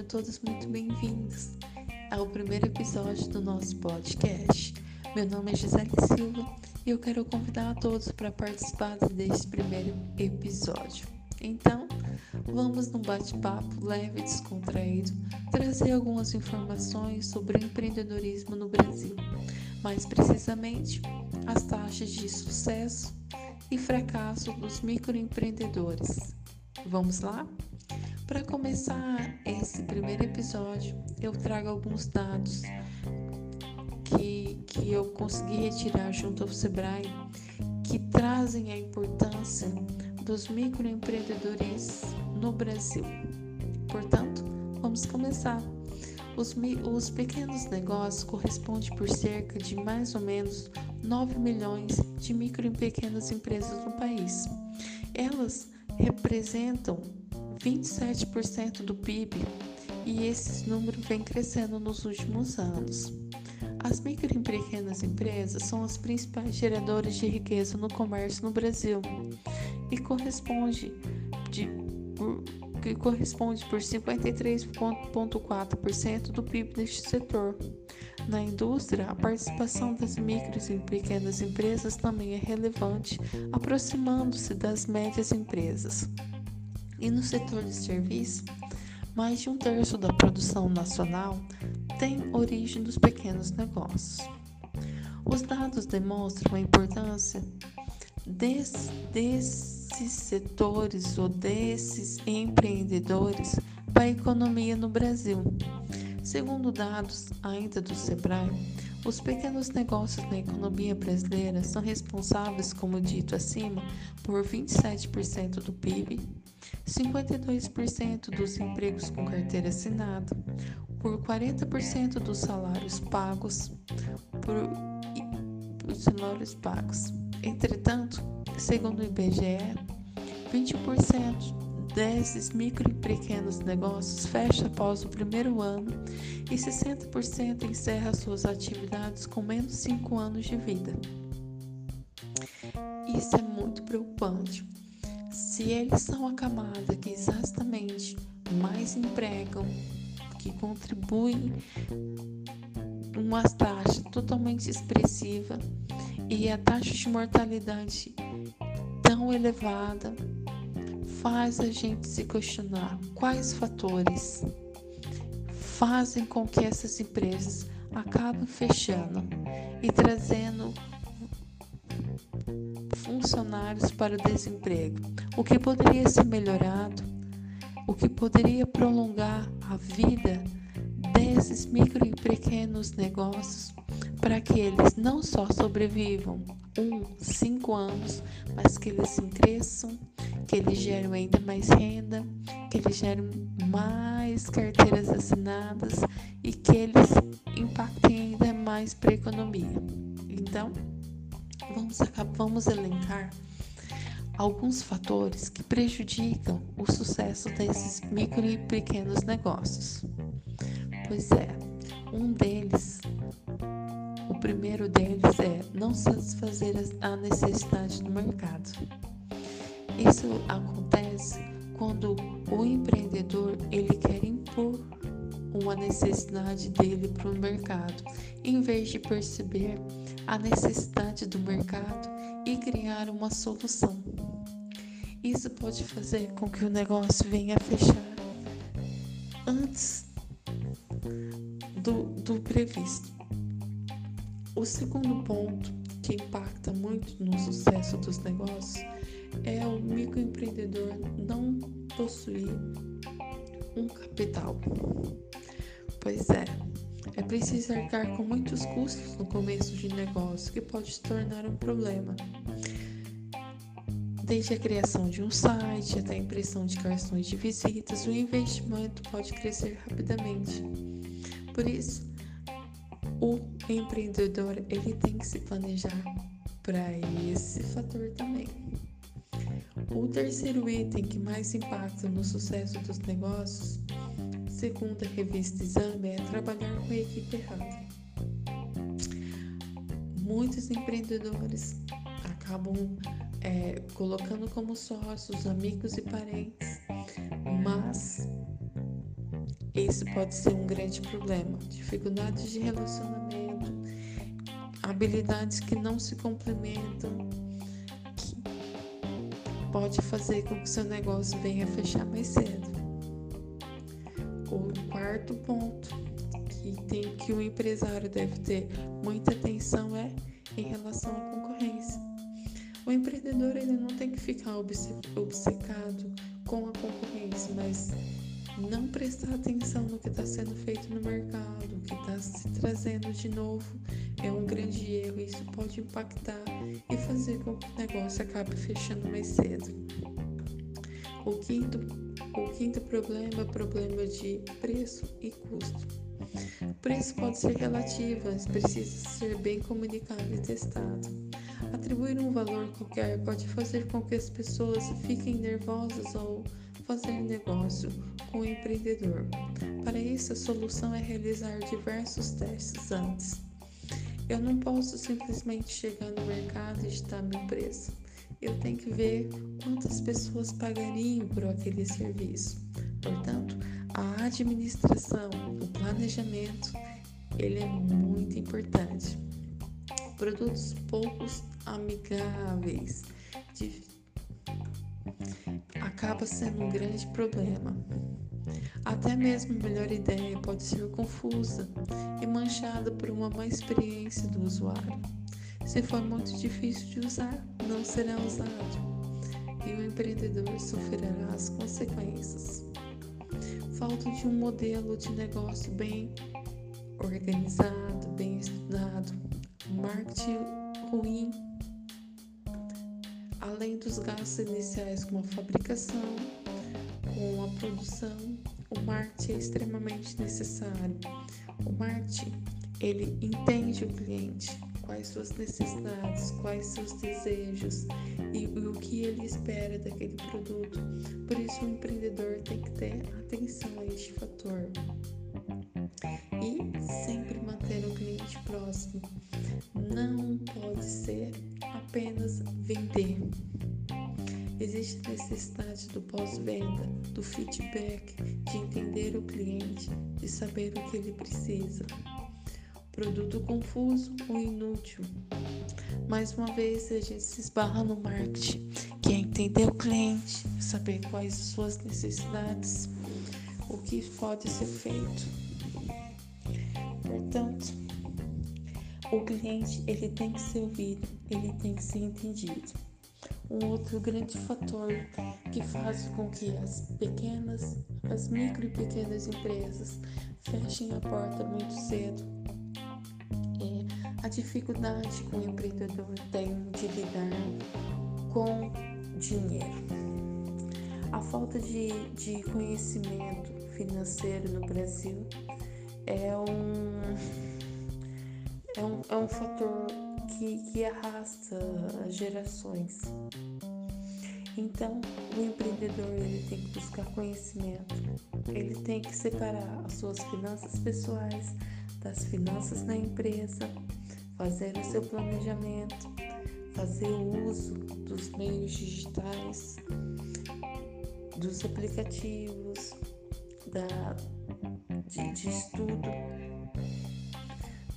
sejam todos muito bem-vindos ao primeiro episódio do nosso podcast. Meu nome é Gisele Silva e eu quero convidar a todos para participar deste primeiro episódio. Então, vamos num bate-papo leve e descontraído trazer algumas informações sobre o empreendedorismo no Brasil, mais precisamente as taxas de sucesso e fracasso dos microempreendedores. Vamos lá? Para começar esse primeiro episódio, eu trago alguns dados que, que eu consegui retirar junto ao Sebrae que trazem a importância dos microempreendedores no Brasil. Portanto, vamos começar. Os, os pequenos negócios correspondem por cerca de mais ou menos 9 milhões de micro e pequenas empresas no país. Elas representam 27% do PIB e esse número vem crescendo nos últimos anos. As micro e pequenas empresas são as principais geradoras de riqueza no comércio no Brasil e corresponde de, que corresponde por 53,4% do PIB deste setor. Na indústria, a participação das micro e pequenas empresas também é relevante, aproximando-se das médias empresas. E no setor de serviço, mais de um terço da produção nacional tem origem dos pequenos negócios. Os dados demonstram a importância des, desses setores ou desses empreendedores para a economia no Brasil. Segundo dados ainda do Sebrae, os pequenos negócios na economia brasileira são responsáveis, como dito acima, por 27% do PIB, 52% dos empregos com carteira assinada, por 40% dos salários pagos, por os salários pagos. Entretanto, segundo o IBGE, 20% desses micro e pequenos negócios fecha após o primeiro ano e 60% encerra suas atividades com menos de 5 anos de vida. Isso é muito preocupante. Se eles são a camada que exatamente mais empregam, que contribuem uma taxa totalmente expressiva e a taxa de mortalidade tão elevada, faz a gente se questionar quais fatores fazem com que essas empresas acabem fechando e trazendo funcionários para o desemprego. O que poderia ser melhorado, o que poderia prolongar a vida desses micro e pequenos negócios para que eles não só sobrevivam um, cinco anos, mas que eles cresçam que eles geram ainda mais renda, que eles geram mais carteiras assinadas e que eles impactem ainda mais para a economia. Então, vamos, vamos elencar alguns fatores que prejudicam o sucesso desses micro e pequenos negócios. Pois é, um deles, o primeiro deles é não satisfazer a necessidade do mercado. Isso acontece quando o empreendedor ele quer impor uma necessidade dele para o mercado, em vez de perceber a necessidade do mercado e criar uma solução. Isso pode fazer com que o negócio venha a fechar antes do, do previsto. O segundo ponto que impacta muito no sucesso dos negócios é o microempreendedor não possuir um capital. Pois é, é preciso arcar com muitos custos no começo de negócio, que pode se tornar um problema. Desde a criação de um site até a impressão de cartões de visitas, o investimento pode crescer rapidamente. Por isso, o empreendedor ele tem que se planejar para esse fator também. O terceiro item que mais impacta no sucesso dos negócios, segundo a revista Exame, é trabalhar com a equipe errada. Muitos empreendedores acabam é, colocando como sócios amigos e parentes, mas esse pode ser um grande problema. Dificuldades de relacionamento, habilidades que não se complementam, que pode fazer com que seu negócio venha fechar mais cedo. Quarto ponto que tem que o empresário deve ter muita atenção é em relação à concorrência. O empreendedor ele não tem que ficar obcecado com a concorrência, mas não prestar atenção no que está sendo feito no mercado, o que está se trazendo de novo, é um grande erro. Isso pode impactar e fazer com que o negócio acabe fechando mais cedo. O quinto, o quinto problema é o problema de preço e custo. O preço pode ser relativo, mas precisa ser bem comunicado e testado. Atribuir um valor qualquer pode fazer com que as pessoas fiquem nervosas ou fazer negócio com o empreendedor. Para isso, a solução é realizar diversos testes antes. Eu não posso simplesmente chegar no mercado e digitar meu preço. Eu tenho que ver quantas pessoas pagariam por aquele serviço. Portanto, a administração, o planejamento, ele é muito importante. Produtos poucos amigáveis de acaba sendo um grande problema. Até mesmo a melhor ideia pode ser confusa e manchada por uma má experiência do usuário. Se for muito difícil de usar, não será usado e o empreendedor sofrerá as consequências. Falta de um modelo de negócio bem organizado, bem estudado, marketing ruim além dos gastos iniciais com a fabricação, com a produção, o marketing é extremamente necessário. O marketing, ele entende o cliente, quais suas necessidades, quais seus desejos e, o que ele espera daquele produto. Por isso, o empreendedor tem que ter atenção a este fator e sempre manter o cliente próximo. Não pode ser apenas vender. Existe necessidade do pós-venda, do feedback, de entender o cliente, de saber o que ele precisa. Produto confuso ou inútil. Mais uma vez, a gente se esbarra no marketing, que é entender o cliente, saber quais suas necessidades, o que pode ser feito. Portanto, o cliente ele tem que ser ouvido, ele tem que ser entendido. Um outro grande fator que faz com que as pequenas, as micro e pequenas empresas fechem a porta muito cedo a dificuldade que o empreendedor tem de lidar com dinheiro. A falta de, de conhecimento financeiro no Brasil é um, é um, é um fator que, que arrasta as gerações. Então, o empreendedor ele tem que buscar conhecimento, ele tem que separar as suas finanças pessoais das finanças da empresa, fazer o seu planejamento, fazer o uso dos meios digitais, dos aplicativos, da, de, de estudo,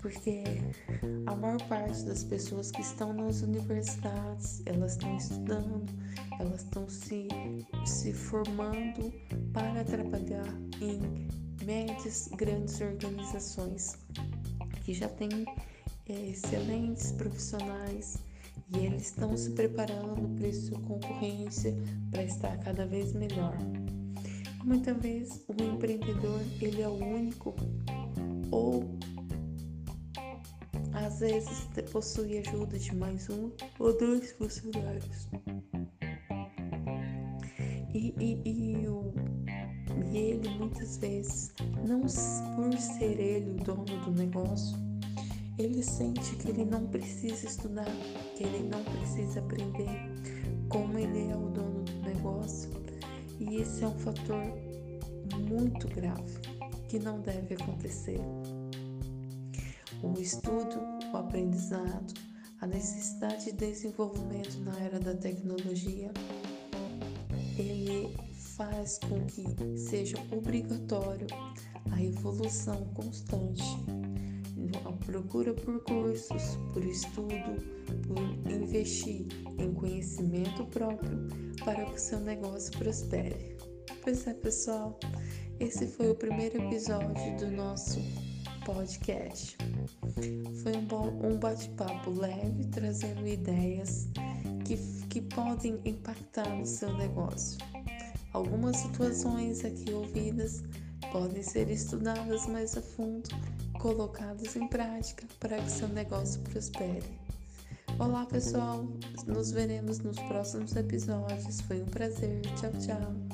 porque a maior parte das pessoas que estão nas universidades, elas estão estudando, elas estão se, se formando para trabalhar em médias, grandes organizações que já têm excelentes profissionais e eles estão se preparando para sua concorrência para estar cada vez melhor. Muitas vezes o empreendedor ele é o único ou às vezes possui ajuda de mais um ou dois funcionários. E, e, e, o, e ele muitas vezes, não por ser ele o dono do negócio, ele sente que ele não precisa estudar, que ele não precisa aprender como ele é o dono do negócio e esse é um fator muito grave que não deve acontecer. O estudo, o aprendizado, a necessidade de desenvolvimento na era da tecnologia, ele faz com que seja obrigatório a evolução constante, a procura por cursos, por estudo, por investir em conhecimento próprio para que o seu negócio prospere. Pois é, pessoal, esse foi o primeiro episódio do nosso podcast. Foi um, um bate-papo leve, trazendo ideias que, que podem impactar no seu negócio. Algumas situações aqui ouvidas podem ser estudadas mais a fundo, colocadas em prática para que seu negócio prospere. Olá, pessoal! Nos veremos nos próximos episódios. Foi um prazer. Tchau, tchau.